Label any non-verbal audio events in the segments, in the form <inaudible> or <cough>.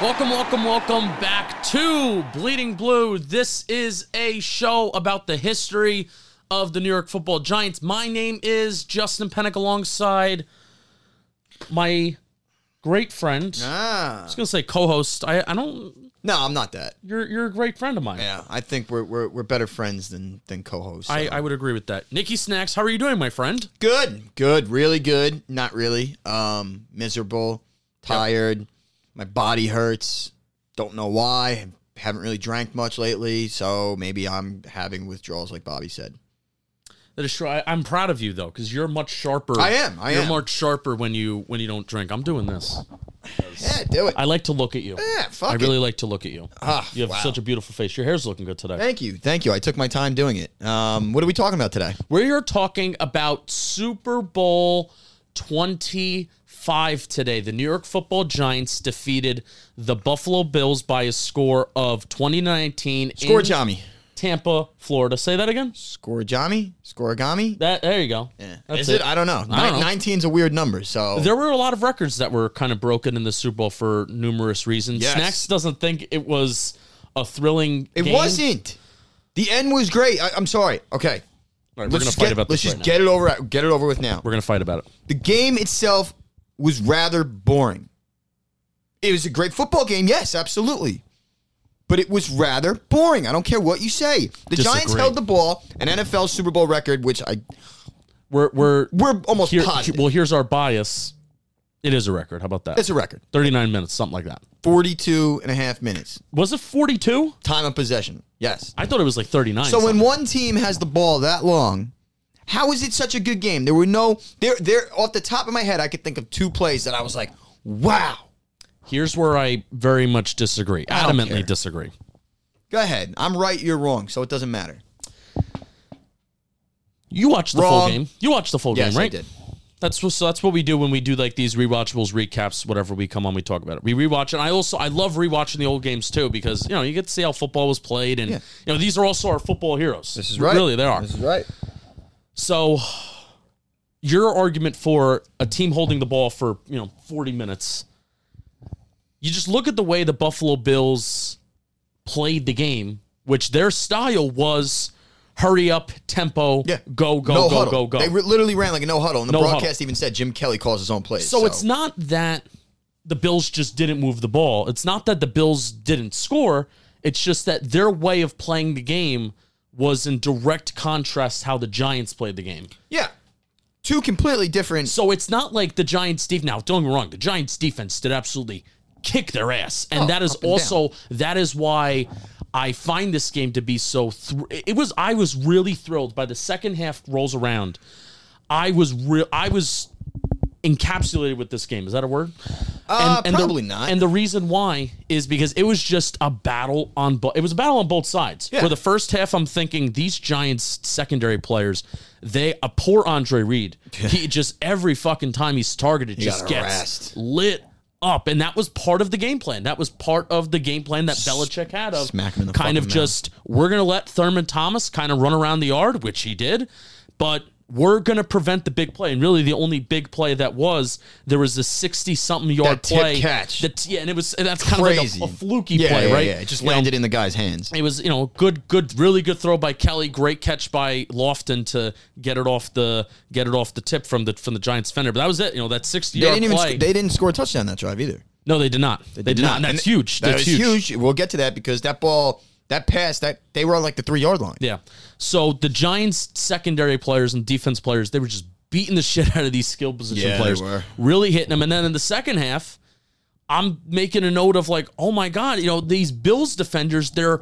Welcome, welcome, welcome back to Bleeding Blue. This is a show about the history of the New York Football Giants. My name is Justin Pennick alongside my great friend. Ah. I was gonna say co-host. I, I don't. No, I'm not that. You're you're a great friend of mine. Yeah, I think we're we're, we're better friends than than co-hosts. I, so. I would agree with that. Nikki Snacks, how are you doing, my friend? good, good, really good. Not really. Um, miserable, tired. My body hurts. Don't know why. Haven't really drank much lately, so maybe I'm having withdrawals, like Bobby said. That is true. I, I'm proud of you though, because you're much sharper. I am, I you're am. much sharper when you when you don't drink. I'm doing this. Yeah, do it. I like to look at you. yeah, fuck I it. really like to look at you. Ah, you have wow. such a beautiful face. Your hair's looking good today. Thank you, thank you. I took my time doing it. Um, what are we talking about today? We are talking about Super Bowl 25 today. The New York Football Giants defeated the Buffalo Bills by a score of 2019 Score Jami. Tampa, Florida. Say that again. Score Jami? Scorigami? That there you go. Yeah. That's Is it? I don't know. I don't know. 19's a weird number, so There were a lot of records that were kind of broken in the Super Bowl for numerous reasons. Yes. Snacks doesn't think it was a thrilling. It game. wasn't. The end was great. I, I'm sorry. Okay. All right, we're Let's gonna fight get, about let's this just right get it over get it over with now. now. We're gonna fight about it. The game itself was rather boring. It was a great football game, yes, absolutely. But it was rather boring. I don't care what you say. The Giants held the ball, an NFL Super Bowl record, which I We're we're we're almost here. positive. Well, here's our bias. It is a record. How about that? It's a record. 39 minutes, something like that. 42 and a half minutes. Was it 42? Time of possession. Yes. I thought it was like 39. So when one team has the ball that long, how is it such a good game? There were no there there off the top of my head I could think of two plays that I was like, "Wow." here's where I very much disagree. Adamantly care. disagree. Go ahead. I'm right, you're wrong, so it doesn't matter. You watched the full game. You watched the full Yes, game, I right? did. That's what so that's what we do when we do like these rewatchables, recaps, whatever we come on, we talk about it. We rewatch it. I also I love rewatching the old games too because you know you get to see how football was played, and Yeah. you know these are also our football heroes. This is Really, they are. This is right. So your argument for a team holding the ball for, you know, 40 minutes. You just look at the way the Buffalo Bills played the game, which their style was hurry up, tempo, Yeah. go, go, no go, huddle. go, go. They re- literally ran like a no huddle, and the No broadcast huddle. even said Jim Kelly calls his own plays. so it's not that the Bills just didn't move the ball. It's not that the Bills didn't score. It's just that their way of playing the game was in direct contrast how the Giants played the game. Yeah. Two completely different So it's not like the Giants defense. Now, don't get me wrong. The Giants defense did absolutely kick their ass, and Oh, that is and also that is why I find this game to be so. Thr- it was I was really thrilled by the second half rolls around. I was real. I was encapsulated with this game. Is that a word? Uh, the- probably not. And the reason why is because it was just a battle on both. It was a battle on both sides. Yeah. For the first half, I'm thinking these Giants secondary players, they a poor Andre Reed. he just every fucking time he's targeted, just gets harassed. lit up, and that was part of the game plan. That was part of the game plan that Belichick had of smack him in the kind of mouth. just we're gonna let Thurman Thomas kind of run around the yard, which he did, but we're going to prevent the big play. And really, the only big play that was there was a 60 something yard play. catch. That, yeah, and it was, and that's kind Crazy. of like a, a fluky yeah, play, yeah, right? Yeah, it just You know, landed in the guy's hands. it was, you know, good, good, really good throw by Kelly. Great catch by Lofton to get it off the get it off the tip from the from the Giants fender. But that was it. You know, that sixty They yard didn't even play. sc- they didn't score a touchdown that drive either. no, they did not. They, did, not. And And that's huge. That That's huge. huge. We'll get to that because that ball, that pass, that they were on like the three yard line. Yeah. So the Giants secondary players and defense players, they were just beating the <laughs> shit out of these skill position Yeah, they players. were. Really hitting them. And then in the second half, I'm making a note of like, oh my God, you know, these Bills defenders, they're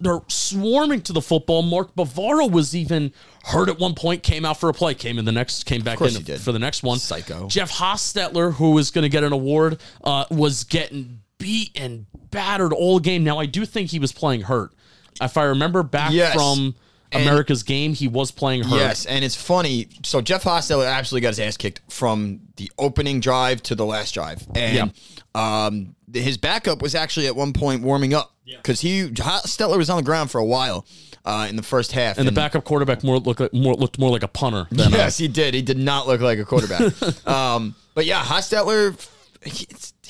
they're swarming to the football. Mark Bavaro was even hurt at one point, came out for a play, came in the next, came back in for the next one. Psycho. Jeff Hostetler, who was going to get an award, uh, was getting beat and battered all game. Now I do think he was playing hurt. If I remember back Yes. from And- America's game, he was playing hurt. Yes, and it's funny. So Jeff Hostetler absolutely got his ass kicked from the opening drive to the last drive, and um, his backup was actually at one point warming up because he Hostetler was on the ground for a while uh, in the first half, And the backup quarterback more looked like, more looked more like a punter than Yes, he did. He did not look like a quarterback. <laughs> um, but yeah, Hostetler,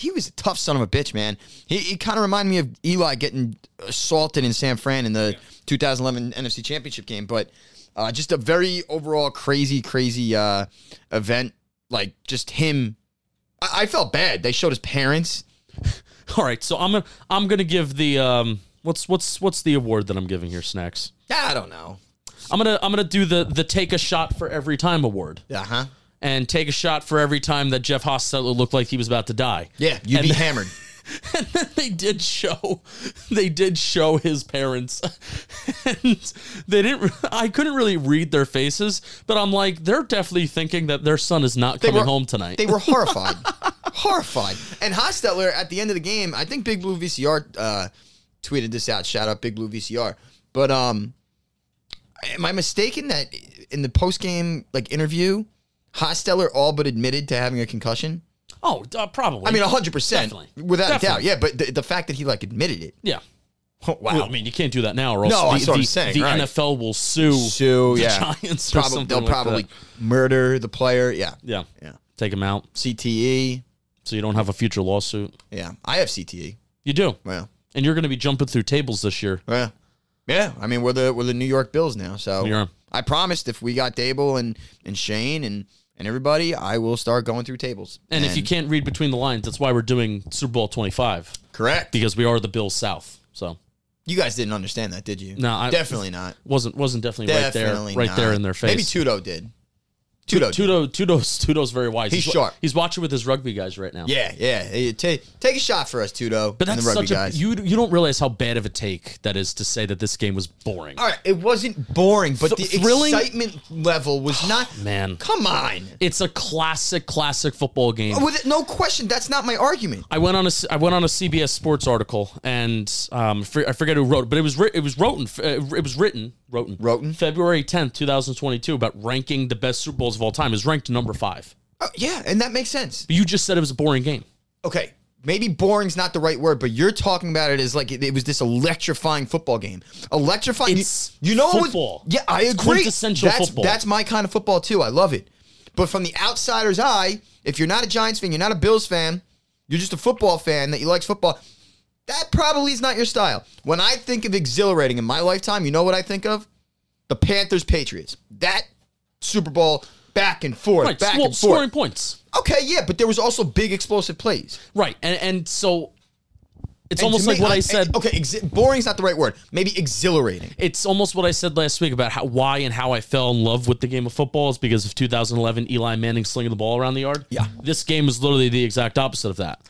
he, was a tough son of a bitch, man. He, he kind of reminded me of Eli getting assaulted in San Fran in the 2011 NFC Championship game. But uh, just a very overall crazy, crazy uh, event. Like just him. I, I felt bad. They showed his parents. <laughs> All right, so I'm gonna I'm gonna give the um what's what's what's the award that I'm giving here, snacks. Yeah, I don't know. I'm gonna I'm gonna do the the take a shot for every time award Uh huh. And take a shot for every time that Jeff Hostetler looked like he was about to die. Yeah, you'd And be then- hammered. <laughs> And then they did show, they did show his parents, <laughs> and they didn't. I couldn't really read their faces, but I'm like, they're definitely thinking that their son is not coming were- home tonight. They were <laughs> horrified, horrified. And Hostetler at the end of the game, I think Big Blue VCR uh, tweeted this out. Shout out Big Blue VCR. But um, am I mistaken that in the post game like interview, Hostetler all but admitted to having a concussion? oh, uh, probably. I mean, hundred percent, Definitely. without a doubt. Yeah, but the, the fact that he like admitted it. yeah. <laughs> wow. Well, I mean, you can't do that now, or else No, the, the- saying, the right. NFL will sue, Sue, the yeah. Giants Probably, something they'll like probably that. murder the player. Yeah, Yeah, yeah. take him out CTE. so you don't have a future lawsuit. Yeah, I have CTE. You do, Well, and you're going to be jumping through tables this year. Yeah, yeah. I mean, we're the we're the New York Bills now. So We are. I promised if we got Daboll and and Shane and and everybody, I will start going through tables. And, if you can't read between the lines, that's why we're doing Super Bowl 25 correct, because we are the Bills South. So you guys didn't understand that, did you? No, I- definitely not. wasn't wasn't definitely, Definitely right there, right there in their face. Maybe Tudo did. Tudo. Tudo, Tudo's, Tudo's very wise. He's wa- sharp. He's watching with his rugby guys right now. Yeah, yeah. Hey, Take take a shot for us, Tudo. but and that's the rugby such a guys. you. You don't realize how bad of a take that is to say that this game was boring. All right, it wasn't boring, but the Th- thrilling- excitement level was not. Man, Come on. it's a classic, classic football game. With it, no question, that's not my argument. I went on a I went on a CBS Sports article and um I forget who wrote, it, but it was it was written uh, it was written written Wroten? February tenth, two thousand twenty two about ranking the best Super Bowls of all time. Is ranked number five. Uh, yeah, and that makes sense. But you just said it was a boring game. okay, maybe boring's not the right word, but you're talking about it as like it, it was this electrifying football game. Electrifying. It's you, you know what was- football. yeah, I It's agree. quintessential that's, football. That's my kind of football too. I love it. But from the outsider's eye, if you're not a Giants fan, you're not a Bills fan, you're just a football fan that you likes football. That probably is not your style. When I think of exhilarating in my lifetime, you know what I think of? The Panthers Patriots. That Super Bowl back and forth, Right, back and forth. scoring points. Okay, yeah, but there was also big explosive plays. Right, and and so it's And almost to like me, what I, said. Okay, exi- boring's not the right word. Maybe exhilarating. It's almost what I said last week about how why and how I fell in love with the game of football is because of 2011 Eli Manning slinging the ball around the yard. Yeah. this game is literally the exact opposite of that.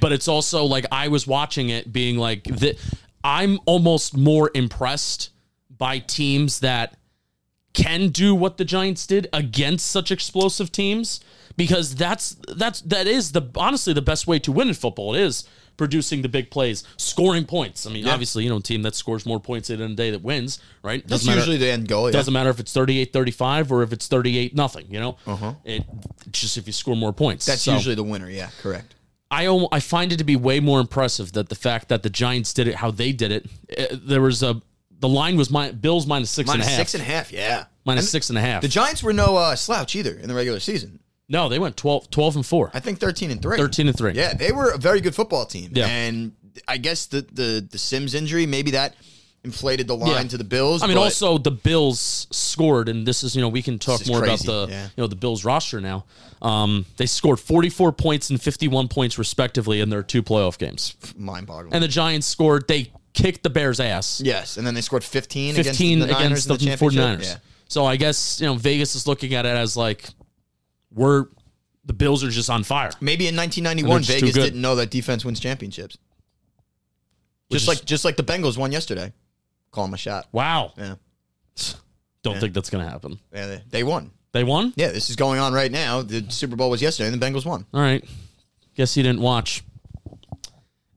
But it's also like I was watching it, being like that. I'm almost more impressed by teams that can do what the Giants did against such explosive teams because that's that's that is the honestly the best way to win in football. It is producing the big plays, scoring points. I mean, obviously, you know, a team that scores more points in a day that wins, right? That's Doesn't matter- usually the end goal. Yeah. doesn't matter if it's 38-35 or if it's 38 nothing, you know? It just if you score more points. That's So- usually the winner. Yeah, correct. I I find it to be way more impressive that the fact that the Giants did it how they did it. uh, there was a the line was my Bills minus six minus and a half. Six and a half, Yeah. minus And six and a half. The Giants were no uh, slouch either in the regular season. no, they went 12, 12 and four. I think thirteen and three. 13 and three. Yeah, they were a very good football team. Yeah. And I guess the the the Simms injury maybe that inflated the line Yeah. to the Bills. I mean, also the Bills scored, and this is you know we can talk more crazy, about the yeah. you know the Bills roster now. Um, they scored forty four points and fifty one points respectively in their two playoff games, mind-boggling. and the Giants scored. They kicked the Bears' ass, yes, and then they scored fifteen against the Niners against in the, the 49ers. Yeah. So I guess you know Vegas is looking at it as like we're the Bills are just on fire. Maybe in 1991, they're just too Vegas didn't know that defense wins championships. Just is- like just like the Bengals won yesterday. Call them a shot. Wow, Yeah, don't Yeah. think that's gonna happen. yeah, they, they won. They won. Yeah, this is going on right now. The Super Bowl was yesterday, and the Bengals won. All right. Guess you didn't watch.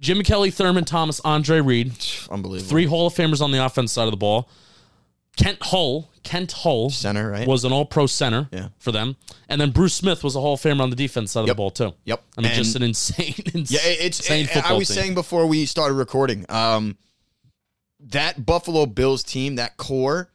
Jimmy Kelly, Thurman Thomas, Andre Reed, Unbelievable. three Hall of Famers on the offense side of the ball. Kent Hull, Kent Hull center, right? was an All Pro center Yeah. for them, and then Bruce Smith was a Hall of Famer on the defense side of the ball too. Yep. I mean, And- just an insane, insane, <laughs> Yeah, it- it's. insane it- football I was team. saying before we started recording, um, that Buffalo Bills team, that core,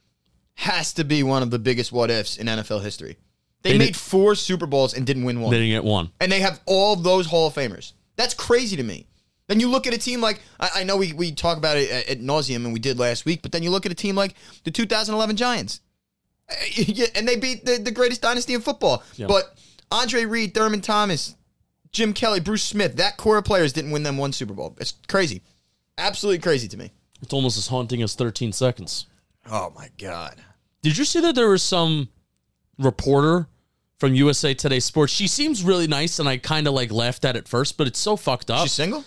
has to be one of the biggest what ifs in NFL history. They, They made did- four Super Bowls and didn't win one, they didn't get one. and they have all those Hall of Famers. That's crazy to me. Then you look at a team like I, I know we, we talk about it at, at nauseum and we did last week, but then you look at a team like the 2011 Giants, eh, and they beat the, the greatest dynasty in football. Yeah. But Andre Reed, Thurman Thomas, Jim Kelly, Bruce Smith, that core of players didn't win them one Super Bowl. It's crazy, absolutely crazy to me. It's almost as haunting as 13 seconds. Oh my god! Did you see that there was some reporter from USA Today Sports? She seems really nice, and I kind of like laughed at it first, but it's so fucked up. She's single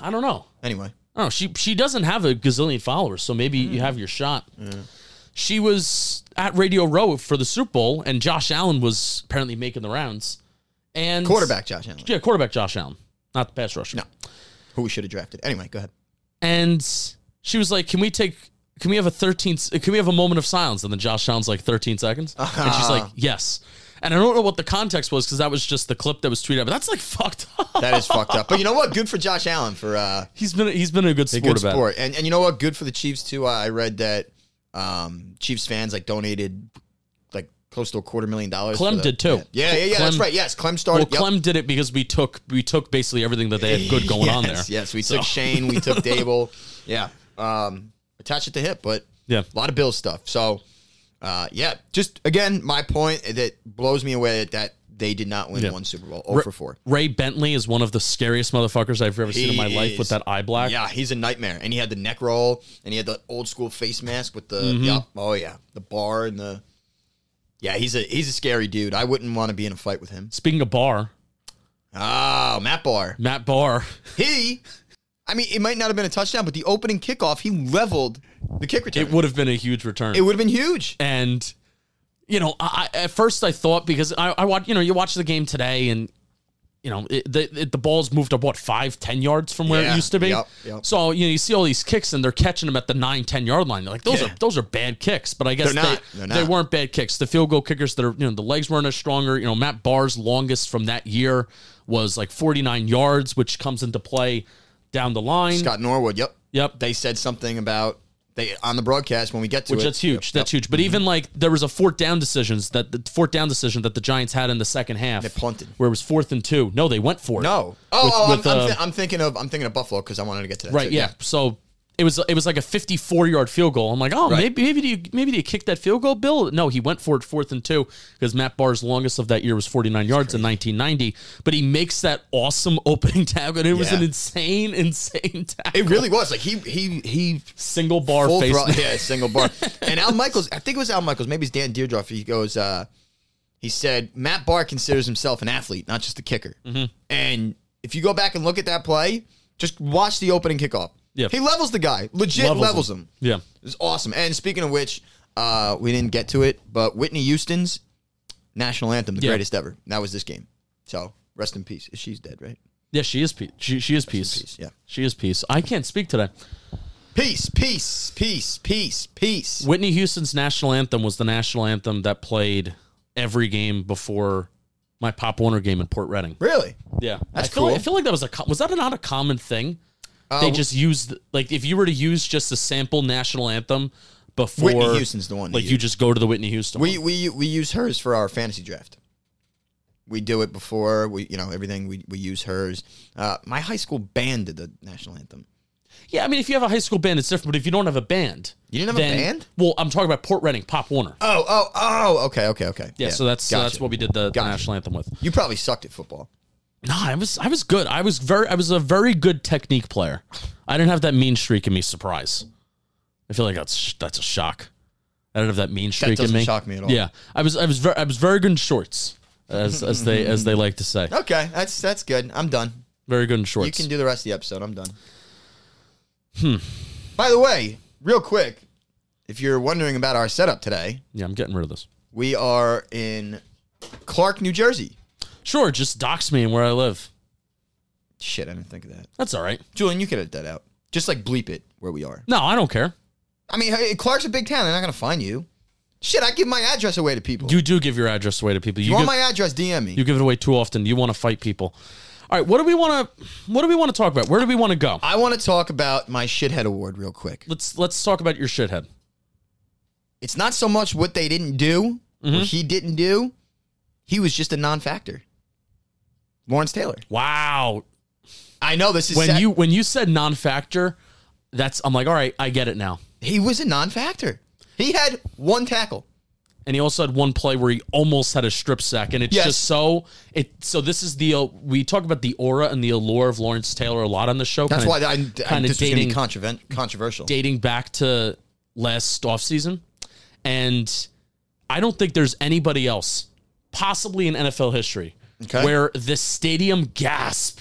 I don't know. anyway. I don't know. She she doesn't have a gazillion followers, so maybe you have your shot. She was at Radio Row for the Super Bowl, and Josh Allen was apparently making the rounds. And Quarterback Josh Allen, yeah, quarterback Josh Allen, not the pass rusher. No. who we should have drafted. Anyway, go ahead. And she was like, "Can we take? Can we have a 13? Can we have a moment of silence?" And then Josh Allen's like, "13 seconds," and she's like, <laughs> "Yes." And I don't know what the context was because that was just the clip that was tweeted. But that's like <laughs> fucked up. That is fucked up. But you know what? Good for Josh Allen for uh, He's been he's been a good a sport good about sport. And and you know what? Good for the Chiefs too. I read that um, Chiefs fans like donated like close to a quarter million dollars. Clem the- did, too. Yeah, yeah, yeah. yeah that's right. Yes, Clem Well, started. yep. Clem did it because we took we took basically everything that they had good going on there. Yes, Yes, we So- took Shane, we took Daboll. <laughs> Yeah, um, attach it to hip, but Yeah. a lot of Bill stuff. So, uh, yeah, just again, my point that blows me away that they did not win Yeah. one Super Bowl. Oh for four. Ray Bentley is one of the scariest motherfuckers I've ever seen in my He life with that eye black. Yeah, he's a nightmare, and he had the neck roll, and he had the old school face mask with the Mm-hmm. yeah, oh yeah, the bar and the. Yeah, he's a he's a scary dude. I wouldn't want to be in a fight with him. Speaking of bar, Oh, Matt Bahr. Matt Bahr, He, <laughs> I mean, it might not have been a touchdown, but the opening kickoff, he leveled the kick return. it would have been a huge return. It would have been huge. and you know, I, at first I thought because I, I watch, you know, you watch the game today, and you know, it, the it, the ball's moved up what five, ten yards from where Yeah, it used to be. yep, yep. So you know, you see all these kicks, and they're catching them at the nine, ten yard line. They're like those Yeah. are those are bad kicks, but I guess They're not. they They're they weren't bad kicks. The field goal kickers that are you know the legs weren't as stronger. You know, Matt Bahr's longest from that year was like forty nine yards, which comes into play down the line. Scott Norwood. Yep. Yep. They said something about they on the broadcast when we get to it. Which it. that's huge. Yep, That's yep. huge. But even like there was a fourth down decisions that the fourth down decision that the Giants had in the second half. They punted. Where it was fourth and two. No, they went for it. No. Oh, With- oh, with, I'm, I'm, uh, thi- I'm thinking of I'm thinking of Buffalo because I wanted to get to that. Right. too. Yeah. So it was it was like a 54 yard field goal. I'm like, oh, Right. maybe maybe do you maybe do you kick that field goal, Bill? No, he went for it fourth and two because Matt Bahr's longest of that year was 49 yards in 1990. But he makes that awesome <laughs> opening tackle, and it was an insane, insane tackle. It really was like he he he single bar face. <laughs> yeah, single bar. and Al Michaels, I think it was Al Michaels, maybe it's Dan Dierdorf. He goes, uh, he said Matt Bahr considers himself an athlete, not just a kicker. Mm-hmm. And if you go back and look at that play, just watch the opening kickoff. Yeah. he levels the guy, legit Levels him. Yeah. It's awesome. And speaking of which, uh, we didn't get to it, but Whitney Houston's national anthem, the Yeah. greatest ever. That was this game. So rest in peace. She's dead, right? Yeah, she is peace. She, she is peace. peace, yeah. She is peace. I can't speak today. Peace, peace, peace, peace, peace. Whitney Houston's national anthem was the national anthem that played every game before my Pop Warner game in Port Reading. Really? Yeah, That's I feel Like, cool. I feel like that was a co- was that not a common thing? Uh, they just used like if you were to use just a sample national anthem before Whitney Houston's the one Like you use. just go to the Whitney Houston. We one. we we use hers for our fantasy draft. We do it before we you know everything we we use hers. Uh, my high school band did the national anthem. yeah, I mean, if you have a high school band, it's different. But if you don't have a band, You didn't have a band? Well, I'm talking about Port Reading, Pop Warner. Oh oh oh okay okay okay Yeah, so that's so Gotcha. that's what we did the, the Gotcha. national anthem with. You probably sucked at football. No, I was I was good. I was very I was a very good technique player. I didn't have that mean streak in me. Surprise. I feel like that's that's a shock. I don't have that mean streak doesn't in me. shock me at all. Yeah, I was I was very I was very good in shorts, as as they as they like to say. Okay, that's that's good. I'm done. Very good in shorts. You can do the rest of the episode. I'm done. Hmm. By the way, real quick, if you're wondering about our setup today, yeah, I'm getting rid of this. we are in Clark, New Jersey. Sure, just dox me and where I live. Shit, I didn't think of that. That's all right. Julian, you could edit that out. Just like bleep it where we are. No, I don't care. I mean, hey, Clark's a big town. They're not going to find you. Shit, I give my address away to people. You do give your address away to people. you You, want give, my address? DM me. you give it away too often. You want to fight people. All right, what do we want to what do we want to talk about? Where do we want to go? I want to talk about my shithead award real quick. Let's let's talk about your shithead. It's not so much what they didn't do, Mm-hmm. what he didn't do. He was just a non-factor. Lawrence Taylor. Wow, I know this is when sad. you when you said non-factor, that's I'm like, all right, I get it now. He was a non-factor. He had one tackle. And he also had one play where he almost had a strip sack, and it's Yes. just so it. So this is the uh, we talk about the aura and the allure of Lawrence Taylor a lot on the show. That's kinda- why I, I, kinda this was going be dating controversial. dating back to last offseason. And I don't think there's anybody else, possibly in NFL history, Okay. where the stadium gasp.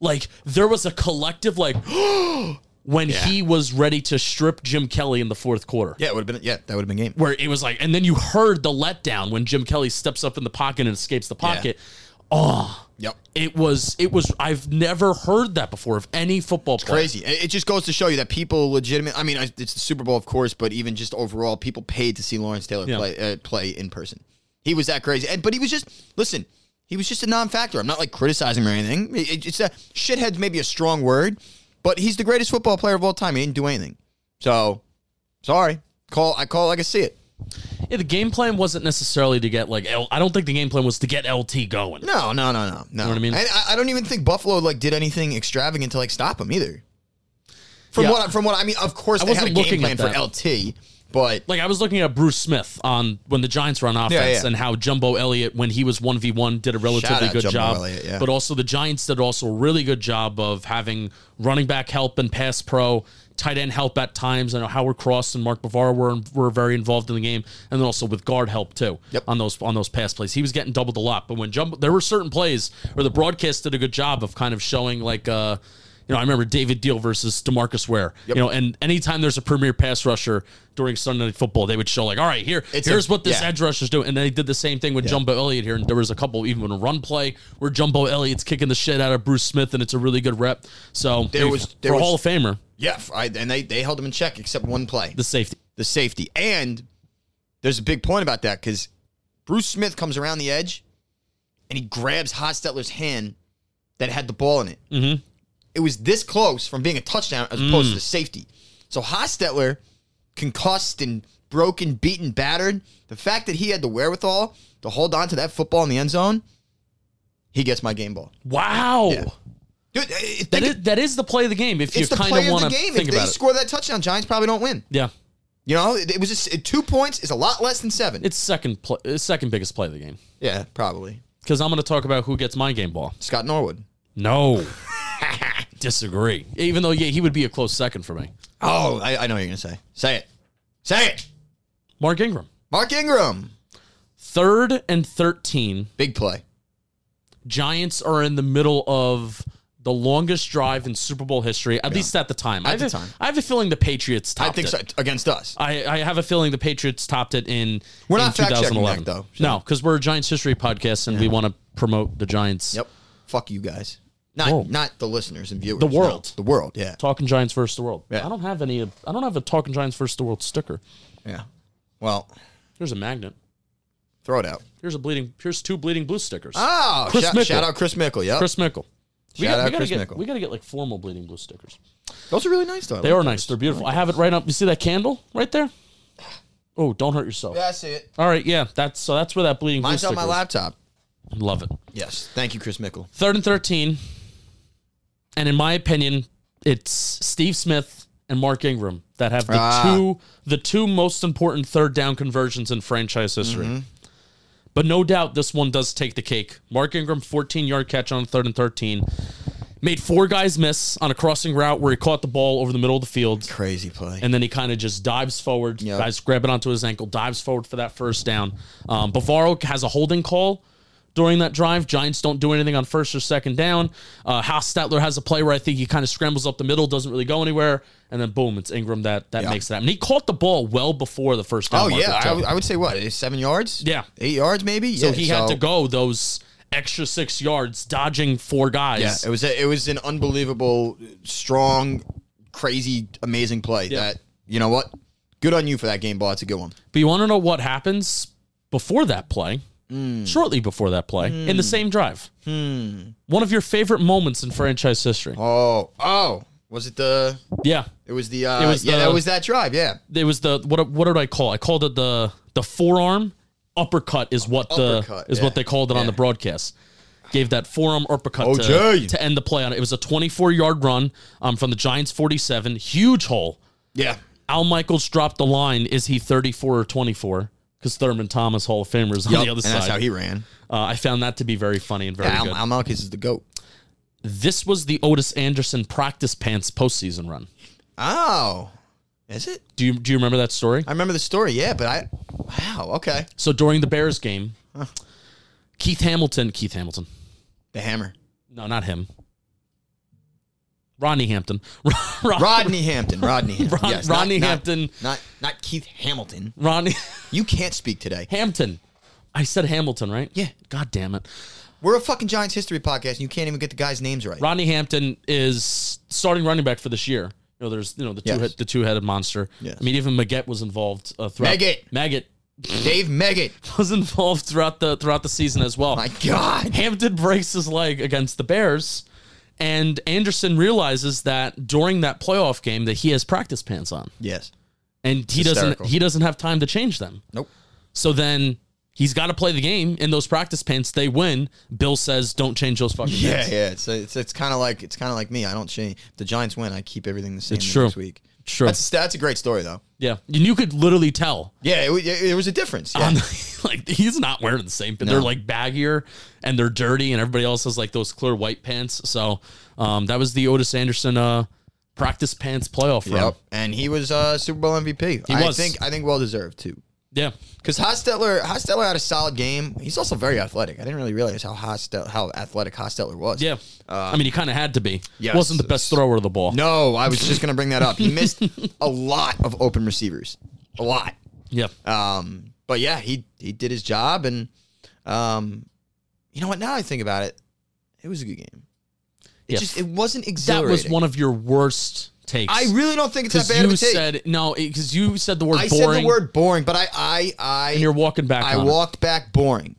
Like there was a collective like <gasps> when he was ready to strip Jim Kelly in the fourth quarter. yeah, it would have been. Yeah, that would have been game. Where it was like, and then you heard the letdown when Jim Kelly steps up in the pocket and escapes the pocket. Oh, Yep. it was, it was, I've never heard that before of any football player. Crazy. It it just goes to show you that people legitimate. I mean, it's the Super Bowl, of course, but even just overall, people paid to see Lawrence Taylor Yeah. play uh, play in person. He was that crazy, and but he was just listen. He was just a non-factor. I'm not like criticizing him or anything. It- it's a shithead's maybe a strong word, but he's the greatest football player of all time. He didn't do anything. So, sorry. Call I call it like I see it. Yeah, the game plan wasn't necessarily to get like L. I don't think the game plan was to get LT going. No, no, no, no, no. what I mean? And I, I don't even think Buffalo like did anything extravagant to like stop him either. From Yeah. what I- from what I mean, of course I they had a wasn't game looking plan at for that. LT, but Like I was looking at Bruce Smith on when the Giants were on offense Yeah, and how Jumbo Elliott when he was one v one did a relatively good Jumbo job. Elliott, yeah. But also the Giants did also a really good job of having running back help and pass pro, tight end help at times. I know Howard Cross and Mark Bavaro were were very involved in the game, and then also with guard help too Yep. on those on those pass plays. He was getting doubled a lot. But when Jumbo, there were certain plays where the broadcast did a good job of kind of showing like. uh you know, I remember David Diehl versus Demarcus Ware. You know, and anytime there's a premier pass rusher during Sunday Night Football, they would show like, all right, here, It's here's a- what this yeah. edge rusher's doing. And they did the same thing with Jumbo Elliott here. And there was a couple, even a run play where Jumbo Elliott's kicking the shit out of Bruce Smith, and it's a really good rep. So There was- for there a was- Hall of Famer, yeah, I, and they they held him in check except one play, the safety. the safety. And there's a big point about that because Bruce Smith comes around the edge and he grabs Hostetler's hand that had the ball in it. Mhm. It was this close from being a touchdown as opposed to the safety. So Hostetler, concussed and broken, beaten, battered, the fact that he had the wherewithal to hold on to that football in the end zone, he gets my game ball. Wow. Yeah. Dude, eh, That is, that is the play of the game if you it's the kind play of want the to game. think If they about it. score that touchdown, Giants probably don't win. Yeah. You know, it, it was just, it- two points is a lot less than seven. It's second play, second biggest play of the game. yeah, probably. Because I'm going to talk about who gets my game ball. Scott Norwood. No. <laughs> Disagree. Even though, yeah, he would be a close second for me. Oh, I, I know what you're gonna say. Say it. Say it. Mark Ingram. Mark Ingram. Third and 13. Big play. Giants are in the middle of the longest drive in Super Bowl history, at least at the time. I At have the a- time. I have a feeling the Patriots topped I think it. so against us. I, I have a feeling the Patriots topped it in, We're in not fact-checking 2011. that, though. No, because we're a Giants history podcast and we want to promote the Giants. Yep. Fuck you guys. Not Whoa. not the listeners and viewers. The no. world. the world. Yeah. Talking Giants versus the world. Yeah. I don't have any. I don't have a Talking Giants versus the world sticker. Yeah. Well, Here's a magnet. throw it out. Here's a bleeding. Here's two bleeding blue stickers. Oh, Chris shout, Mickle. shout out Chris Mickle. Yep. Chris Mickle. We Shout got, out we gotta Chris get, Mickle. We got to get like formal bleeding blue stickers. Those are really nice though. I They like are nice. They're beautiful. I have it right up. You see that candle right there? Oh, don't hurt yourself. Yeah, I see it. All right, yeah. That's so that's where that bleeding. glue Mine's on my sticker is. laptop. Love it. Yes. Thank you, Chris Mickle. Third and 13. And in my opinion, it's Steve Smith and Mark Ingram that have the Ah. two the two most important third down conversions in franchise history. Mm-hmm. But no doubt this one does take the cake. Mark Ingram 14-yard catch on third and 13. Made four guys miss on a crossing route where he caught the ball over the middle of the field. Crazy play. And then he kind of just dives forward. Yep. Guys grab it onto his ankle, dives forward for that first down. Um, Bavaro has a holding call during that drive. Giants don't do anything on first or second down. Uh, Hostetler has a play where I think he kind of scrambles up the middle, doesn't really go anywhere, and then boom, it's Ingram that that Yeah. makes it happen. He caught the ball well before the first down. oh yeah, I, would- I would say what seven yards? Yeah. eight yards maybe. so yeah, he had to go those extra six yards, dodging four guys. Yeah, it was a, it was an unbelievable, strong, crazy, amazing play. Yeah. That you know what? Good on you for that game ball. It's a good one. But you want to know what happens before that play? Hmm. Shortly before that play, in the same drive. One of your favorite moments in franchise history. Oh, oh, was it the? Yeah, It was the. Uh, It was yeah, the- that was that drive. Yeah, it was the what? What did I call? I called it the the forearm uppercut. Is what the is yeah. what they called it on the broadcast. Gave that forearm uppercut to, to end the play on it. It was a 24 yard run um, from the Giants 47. Huge hole. yeah. Al Michaels dropped the line. Is he 34 or 24? Because Thurman Thomas Hall of Famer is on Yup, the other and side. that's how he ran. Uh, I found that to be very funny and very Yeah, good. Al, Michaels is the goat. this was the Ottis Anderson practice pants postseason run. Oh, is it? Do you do you remember that story? I remember the story. Yeah, but I. Wow. Okay. So during the Bears game, Keith Hamilton, Keith Hamilton, The hammer. no, not him, Rodney Hampton, <laughs> Rod- Rodney Hampton. Rodney Hampton. Rod- yes, Rodney not- Hampton. Not not Keith Hamilton. Rodney <laughs> You can't speak today. Hampton. I said Hamilton, right? Yeah. God damn it. We're a fucking Giants history podcast, and you can't even get the guys' names right. Rodney Hampton is starting running back for this year. You know, there's you know the two Yes. the two headed monster. Yes. I mean, even Maggette was involved uh, throughout. Maggette. Maggette Dave <laughs> Meggett. was involved throughout the throughout the season as well. My God. Hampton breaks his leg against the Bears, and Anderson realizes that during that playoff game that he has practice pants on, Yes. and he hysterical. doesn't he doesn't have time to change them. Nope. So then he's got to play the game in those practice pants. They win. Bill says, "Don't change those fucking Yeah, pants." yeah. It's it's, it's kind of like it's kind of like me. I don't change. If the Giants win. I keep everything the same It's true. week. True. That's that's a great story though. Yeah, and you could literally tell. Yeah, it, it, it was a difference. Yeah. On the, <laughs> like he's not wearing the same, No. they're like baggier and they're dirty, and everybody else has like those clear white pants. So um, that was the Ottis Anderson uh, practice pants playoff run. Yep. And he was uh, Super Bowl MVP. He I was. think I think well deserved too. Yeah, Because Hostetler, Hostetler had a solid game. He's also very athletic. I didn't really realize how how athletic Hostetler was. yeah. I mean, he kind of had to be. yes. wasn't the best thrower of the ball. No, I was just gonna bring that up. He <laughs> missed a lot of open receivers, a lot. Yeah, Um, but yeah, he he did his job, and um, you know what? Now I think about it, it was a good game. It Yeah. just it wasn't exactly. that was one of your worst takes. I really don't think it's that bad of you a take. said no, because you said the word I boring. said the word boring, but I I I and you're walking back. I on it. walked back boring.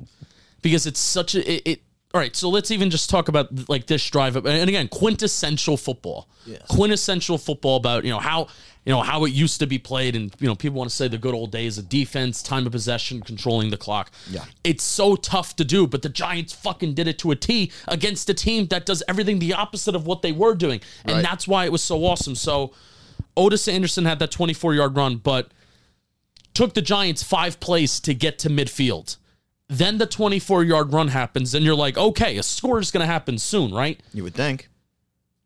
because it's such a it, it all right so let's even just talk about like this drive up and again quintessential football Yes. quintessential football about you know how you know how it used to be played and you know people want to say the good old days of defense time of possession controlling the clock Yeah. it's so tough to do but the giants fucking did it to a t against a team that does everything the opposite of what they were doing and Right. that's why it was so awesome so ottis anderson had that 24 yard run but took the Giants five plays to get to midfield. Then the 24 yard run happens, and you're like, okay, a score is going to happen soon, right? You would think.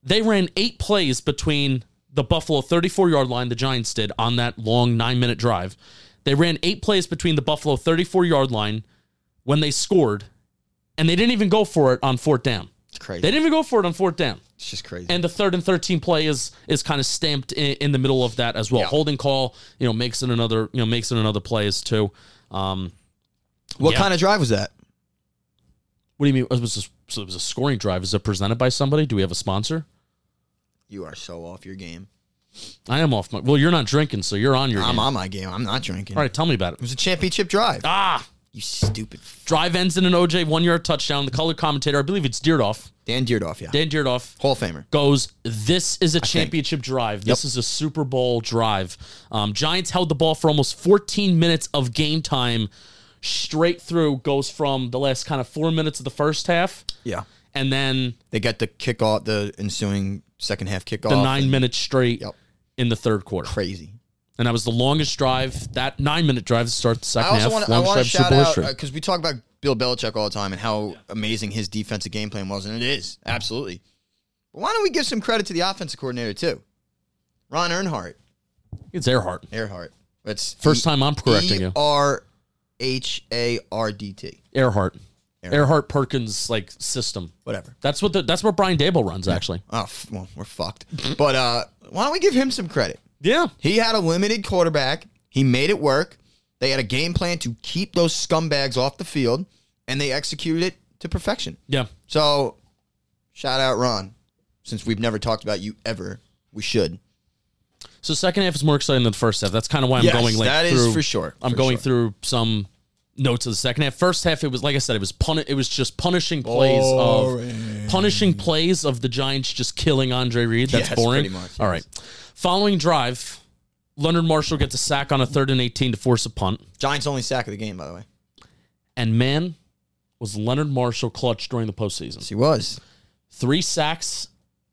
They ran eight plays between the Buffalo 34 yard line, the Giants did on that long nine minute drive. They ran eight plays between the Buffalo 34 yard line when they scored, and they didn't even go for it on fourth down. It's crazy. They didn't even go for it on fourth down. it's just crazy. And the third and 13 play is is kind of stamped in, in the middle of that as well. Yeah. Holding call, you know, makes it another, you know, makes it another play as too. Um, what yeah. kind of drive was that? What do you mean? It was a, so it was a scoring drive. Is it presented by somebody? Do we have a sponsor? You are so off your game. I am off my. Well, you're not drinking, so you're on your. I'm game. on my game. I'm not drinking. All right, tell me about It it. was a championship drive. Ah, You stupid Drive ends in an OJ one yard touchdown. The color commentator, I believe it's Dierdorf, Dan Dierdorf, yeah. Dan Dierdorf, Hall of Famer. goes, This is a championship drive. This is a Super Bowl drive. Um, Giants held the ball for almost 14 minutes of game time straight through, goes from the last kind of four minutes of the first half, Yeah. and then They get the kickoff, the ensuing second half kickoff. the nine and minutes straight Yep. in the third quarter. Crazy. And that was the longest drive, that nine minute drive to start the I second also half. want to longest drive in shout out because uh, we talk about Bill Belichick all the time and how amazing his defensive game plan was, and it is absolutely. But why don't we give some credit to the offensive coordinator too, Ron Earnhardt? it's Erhardt. Erhardt. It's First time I'm correcting you. E R H A R D T. Erhardt. Erhardt Perkins like system. Whatever. That's what the, that's what Brian Daboll runs actually. Oh, f- well, we're fucked. <laughs> but uh, why don't we give him some credit? Yeah. He had a limited quarterback. He made it work. They had a game plan to keep those scumbags off the field, and they executed it to perfection. Yeah. So, shout out Ron. Since we've never talked about you ever, we should. So second half is more exciting than the first half. That's kind of why I'm Yes, going like that is through, for sure, I'm for going sure. through some notes of the second half. First half, it was like I said, it was pun- It was just punishing plays of punishing plays of the Giants just killing Andre Reed. That's Yes, boring. much, yes. right. Following drive, Leonard Marshall gets a sack on a third and 18 to force a punt. Giants' only sack of the game, by the way. And man, was Leonard Marshall clutch during the postseason. Yes, he was. Three sacks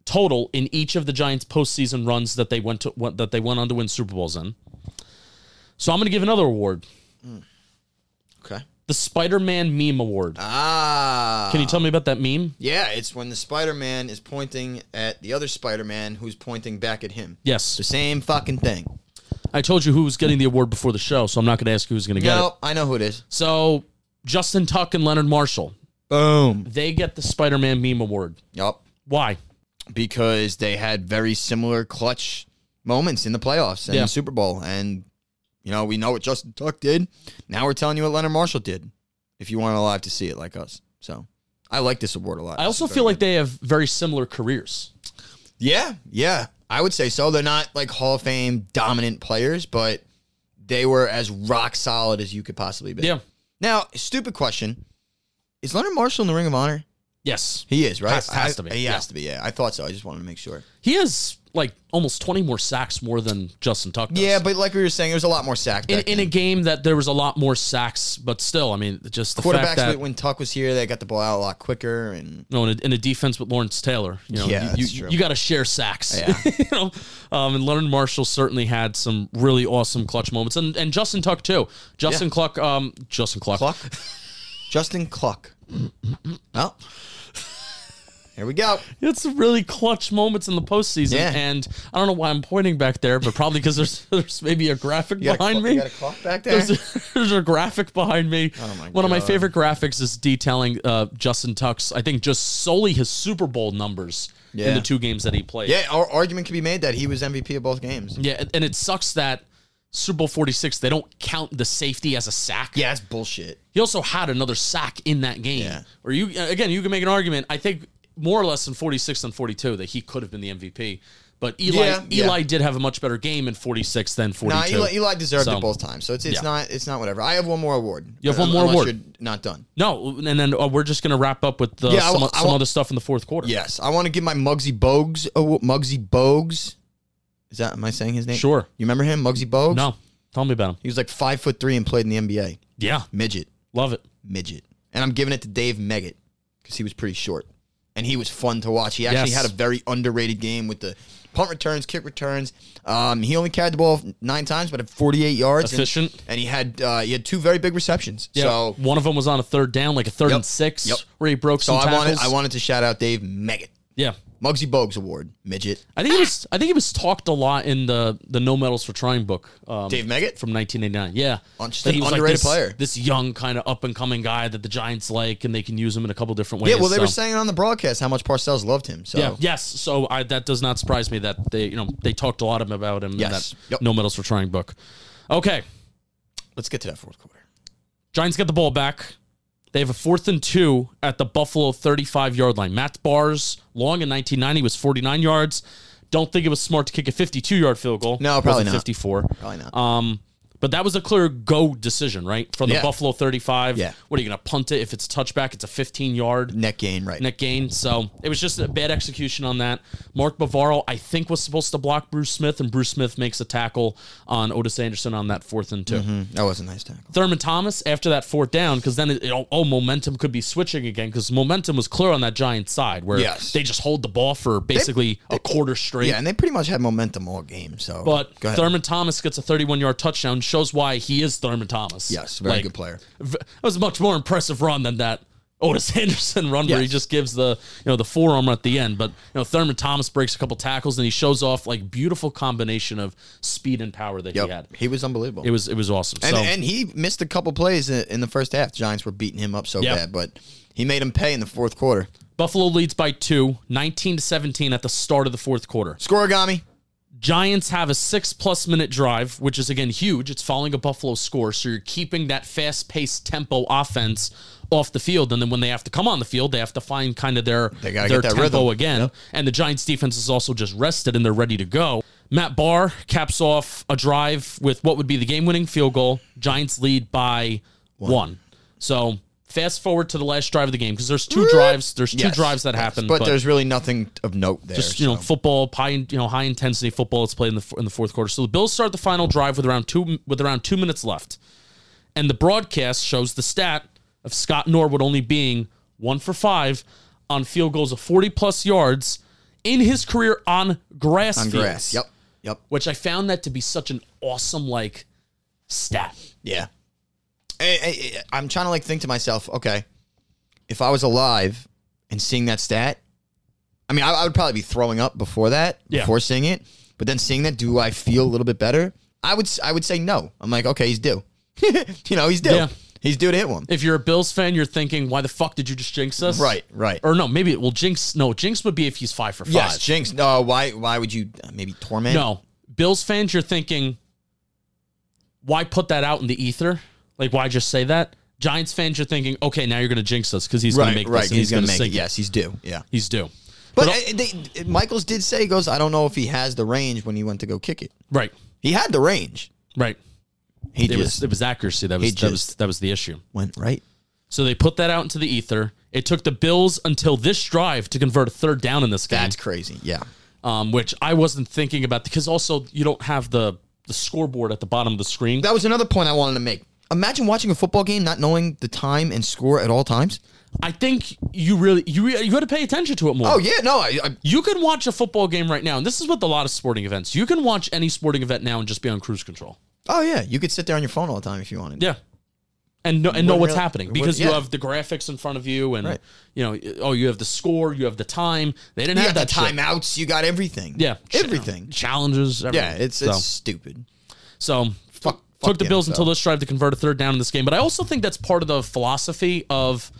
total in each of the Giants' postseason runs that they went to that they went on to win Super Bowls in. So I'm going to give another award. The Spider-Man Meme Award. Ah. Can you tell me about that meme? Yeah, it's when the Spider Man is pointing at the other Spider Man who's pointing back at him. Yes, The same fucking thing. I told you who was getting the award before the show, so I'm not going to ask who's going to get it. No, I know who it is. So Justin Tuck and Leonard Marshall, Boom. they get the Spider-Man Meme Award. Yup. Why? because they had very similar clutch moments in the playoffs and Yeah. the Super Bowl. And, you know, we know what Justin Tuck did. Now we're telling you what Leonard Marshall did if you weren't alive to see it like us. So I like this award a lot. I also feel like they have very similar careers. Yeah, yeah. I would say so. They're not like Hall of Fame dominant players, but they were as rock solid as you could possibly be. Yeah. Now, stupid question. Is Leonard Marshall in the Ring of Honor? Yes. He is, right? Has- has I- to be, He yeah. has to be, yeah. I thought so. I just wanted to make sure. He has like almost 20 more sacks more than Justin Tuck does. Yeah, but like we were saying, there was a lot more sacks in, in a game that there was a lot more sacks, but still, I mean, just the fact quarterbacks that when- when Tuck was here, they got the ball out a lot quicker, and know, in a, in a defense with Lawrence Taylor, you know, Yeah, you, you, you got to share sacks. Yeah. <laughs> you know, um, and Leonard Marshall certainly had some really awesome clutch moments, and and Justin Tuck too. Justin Yeah. Cluck, um, Justin Cluck, Cluck, Justin Cluck. <laughs> Well, here we go. It's really clutch moments in the postseason, Yeah. and I don't know why I'm pointing back there, but probably because there's <laughs> there's maybe a graphic You got, a, behind cl- me. you got a clock back <laughs> there. There's a, there's a graphic behind me. Oh my One of my favorite graphics is detailing uh, Justin Tuck's, I think, just solely his Super Bowl numbers in the two games that he played. yeah, our argument can be made that he was MVP of both games. Yeah, and- and it sucks that Super Bowl 46, they don't count the safety as a sack. Yeah, that's bullshit. He also had another sack in that game. Yeah. Or you, again, you can make an argument, I think, more or less in 46 than 42, that he could have been the MVP. But Eli, Yeah, yeah. Eli did have a much better game in 46 than 42. Nah, Eli, Eli deserved So- it both times, so it's it's Yeah. not it's not whatever. I have one more award. You have one more award. Not done. No, and then uh, we're just going to wrap up with the, Yeah, some, I some other stuff in the fourth quarter. Yes, I want to give my Muggsy Bogues. awa- Muggsy Bogues. Is that am I saying his name? Sure. You remember him, Muggsy Bogues? No, tell me about him. He was like five foot three and played in the NBA. Yeah, Midget. love it. midget. And I'm giving it to Dave Meggett because he was pretty short. And he was fun to watch. He actually Yes. had a very underrated game with the punt returns, kick returns. Um, he only carried the ball nine times, but had 48 yards. and- Efficient. And, he had uh, he had two very big receptions. Yeah. So one of them was on a third down, like a third Yep. and six, Yep. where he broke so some I tackles. wanted I wanted to shout out Dave Meggett. yeah, Muggsy Bogues Award, midget. I think he was. I think he was talked a lot in the the No Medals for Trying book. Um, Dave Meggett? from 1989. Yeah, Un- just an he was like underrated this, player. This young kind of up and coming guy that the Giants like, and they can use him in a couple different ways. Yeah, well, they were saying on the broadcast how much Parcells loved him. So Yeah. Yes. So I, that does not surprise me that they, you know, they talked a lot about him Yes. in that Yep. No Medals for Trying book. Okay, let's get to that fourth quarter. Giants get the ball back. They have a fourth and two at the Buffalo 35 yard line. Matt Bahr's, long in 1990, was 49 yards. Don't think it was smart to kick a 52 yard field goal. No, probably not. 54. Probably not. Um, But that was a clear go decision, right? From the Yeah. Buffalo 35. Yeah. What are you going to punt it? If it's a touchback, it's a 15 yard Net gain, right? net gain. So it was just a bad execution on that. Mark Bavaro, I think, was supposed to block Bruce Smith, and Bruce Smith makes a tackle on Ottis Anderson on that fourth and 2 Mm, that was a nice tackle. Thurman Thomas after that fourth down, because then it, oh, oh, momentum could be switching again, because momentum was clear on that Giants side where Yes. they just hold the ball for basically a quarter straight. Yeah, and they pretty much had momentum all game. So, But. Thurman Thomas gets a 31 yard touchdown, shows why he is Thurman Thomas. yes, very Like, good player. v- That was a much more impressive run than that Ottis <laughs> Anderson run where he just gives the you know the forearm at the end. But you know Thurman Thomas breaks a couple tackles and he shows off like beautiful combination of speed and power that Yep, he had. he was unbelievable. It was it was awesome. and so and he missed a couple plays in in the first half. Giants were beating him up so Yeah. bad, but he made him pay in the fourth quarter. Buffalo leads by two, 19 to 17 at the start of the fourth quarter. Scorigami. Giants have a six plus minute drive, which is again huge. It's following a Buffalo score, so you're keeping that fast paced tempo offense off the field, and then when they have to come on the field, they have to find kind of their They gotta their get that tempo rhythm. again. And the Giants defense is also just rested and they're ready to go. Matt Bahr caps off a drive with what would be the game winning field goal. Giants lead by one. So fast forward to the last drive of the game because there's two drives. There's two Yes, drives that happen, but, there's really nothing of note there. just you know so. football high you know high intensity football is played in the in the fourth quarter. So the Bills start the final drive with around two with around two minutes left, and the broadcast shows the stat of Scott Norwood only being one for five on field goals of forty plus yards in his career on grass on fields, grass. Yep, yep, Which I found that to be such an awesome like stat. yeah. I, I'm trying to like think to myself, okay, if I was alive and seeing that stat, I mean, I, I would probably be throwing up before that, Yeah. before seeing it. But then seeing that, do I feel a little bit better? I would, I would say no. I'm like, okay, he's due. <laughs> you know, he's due. Yeah. He's due to hit one. If you're a Bills fan, you're thinking, why the fuck did you just jinx us? Right, right. Or no, maybe it will jinx. No, jinx would be if he's five for five. Yes, Jinx. No, why? Why would you uh, maybe torment? No, Bills fans, you're thinking, why put that out in the ether? Like, why just say that? Giants fans, you're thinking, okay, now you're going to jinx us because he's going to make right. this and He's, he's, going gonna make it. it. Yes, he's due. Yeah. He's due. But, But- uh, they, Michaels did say he goes. I don't know if he has the range when he went to go kick it. Right, He had the range. right. He It just was it was accuracy that was that was that was the issue. went right. So they put that out into the ether. It took the Bills until this drive to convert a third down in this game, That's crazy. Yeah. um, which I wasn't thinking about because also you don't have the the scoreboard at the bottom of the screen. That was another point I wanted to make. Imagine watching a football game not knowing the time and score at all times. I think you really you re- you got to pay attention to it more. Oh yeah, no, I, I You can watch a football game right now, and this is with a lot of sporting events. You can watch any sporting event now and just be on cruise control. oh yeah, you could sit there on your phone all the time if you wanted. Yeah. And know, and know what's really- happening because you have the graphics in front of you, and Right. you know, oh, you have the score, you have the time. They didn't You have got the that shit. timeouts. You got everything. Yeah, everything. challenges. Everything. Yeah, it's so, it's stupid. so took the Bills NFL. until this drive to convert a third down in this game. But I also think that's part of the philosophy of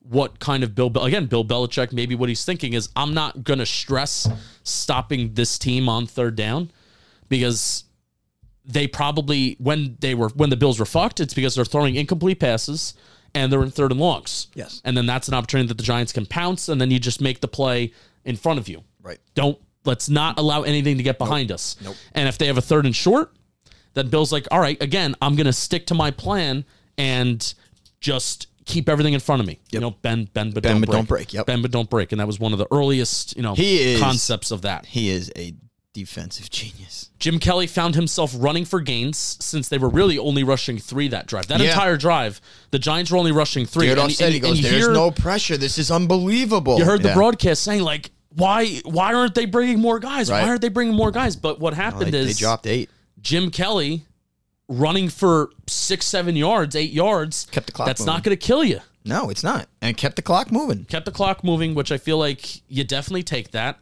what kind of Bill again Bill Belichick maybe what he's thinking is I'm not gonna stress stopping this team on third down because they probably when they were when the Bills were fucked it's because they're throwing incomplete passes and they're in third and longs Yes. and then that's an opportunity that the Giants can pounce and then you just make the play in front of you Right. don't let's not allow anything to get behind us Nope. and if they have a third and short then Bill's like, all right, again, I'm going to stick to my plan and just keep everything in front of me. You know, bend, bend, but Bend don't but break. don't break, yep. Bend, but don't break. And that was one of the earliest, you know, He is- concepts of that. He is a defensive genius. Jim Kelly found himself running for gains since they were really only rushing three that drive. That Yeah. entire drive, the Giants were only rushing three. And- said and- he goes, you "There's hear- no pressure. This is unbelievable." You heard the Yeah. broadcast saying like, why, why aren't they bringing more guys? Why aren't they bringing more guys? But what happened they is they dropped eight. Jim Kelly running for six, seven yards, eight yards. Kept the clock That's moving. not going to kill you. No, it's not, and kept the clock moving. Kept the clock moving, which I feel like you definitely take that.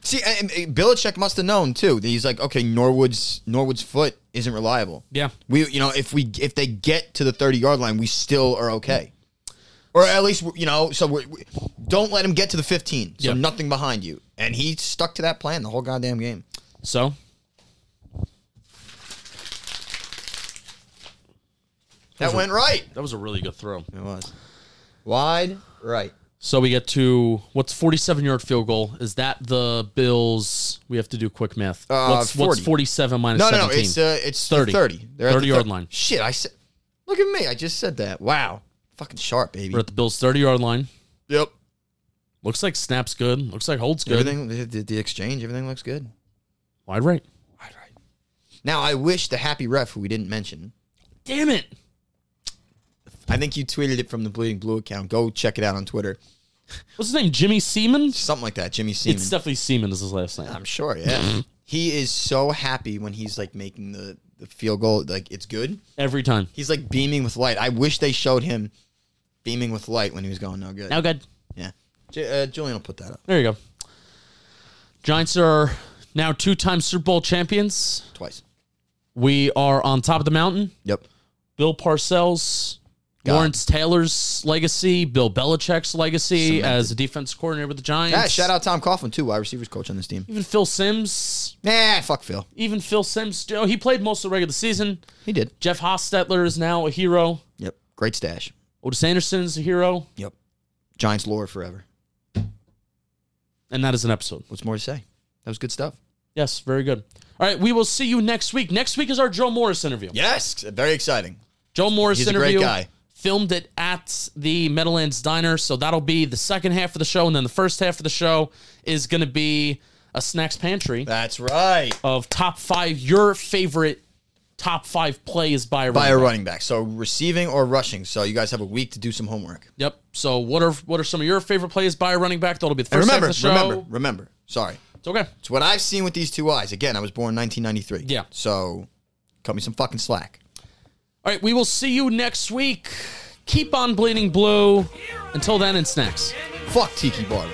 See, and, and Belichick must have known too. That he's like, okay, Norwood's Norwood's foot isn't reliable. Yeah. We, you know, if we if they get to the thirty yard line, we still are okay, or at least you know. So we, we, don't let him get to the fifteen. So Yeah. nothing behind you, and he stuck to that plan the whole goddamn game. So That went right. that was a really good throw. It was wide right. So we get to what's 47 yard field goal? Is that the Bills? We have to do quick math. Uh, what's, what's 47 minus No, no, 17? no. It's uh, it's 30. 30. 30. They're 30 the yard line. Shit, I said. Look at me. I just said that. Wow. Fucking sharp, baby. We're at the Bills 30 yard line. Yep. Looks like snap's good. Looks like hold's good. Everything, the, the, the exchange, everything looks good. Wide right. Wide right. Now, I wish the happy ref, who we didn't mention, Damn it. I think you tweeted it from the Bleeding Blue account. Go check it out on Twitter. <laughs> What's his name? Jimmy Seeman? Something like that. Jimmy Seeman. It's definitely Seeman is his last name. I'm sure, yeah. <laughs> he is so happy when he's like making the, the field goal. Like, it's good. Every time. He's like beaming with light. I wish they showed him beaming with light when he was going no good. Now good. yeah. J- uh, Julian will put that up There you go. Giants are now two time Super Bowl champions. twice. We are on top of the mountain. Yep. Bill Parcells, God. Lawrence Taylor's legacy, Bill Belichick's legacy Cemented. as a defense coordinator with the Giants. Yeah, shout out Tom Coughlin, too, wide receivers coach on this team. Even Phil Simms. Nah, fuck Phil. Even Phil Simms. Know, he played most of the regular season. He did. Jeff Hostetler is now a hero. Yep. Great stash. Ottis Anderson is a hero. Yep. Giants lore forever. And that is an episode. What's more to say? That was good stuff. Yes, very good. All right, we will see you next week. Next week is our Joe Morris interview. Yes, very exciting. Joe Morris He's a great interview. guy. Filmed it at the Meadowlands Diner. So that'll be the second half of the show. And then the first half of the show is going to be a snacks pantry That's right. of top five, your favorite top five plays by a By running a back. running back. So receiving or rushing. So you guys have a week to do some homework. Yep. So what are what are some of your favorite plays by a running back? That'll be the And first remember, half of the show. remember, remember. Sorry. It's okay. It's what I've seen with these two eyes. Again, I was born in 1993. Yeah. So cut me some fucking slack. All right, we will see you next week. Keep on bleeding blue. Until then, and snacks. Fuck Tiki Barber.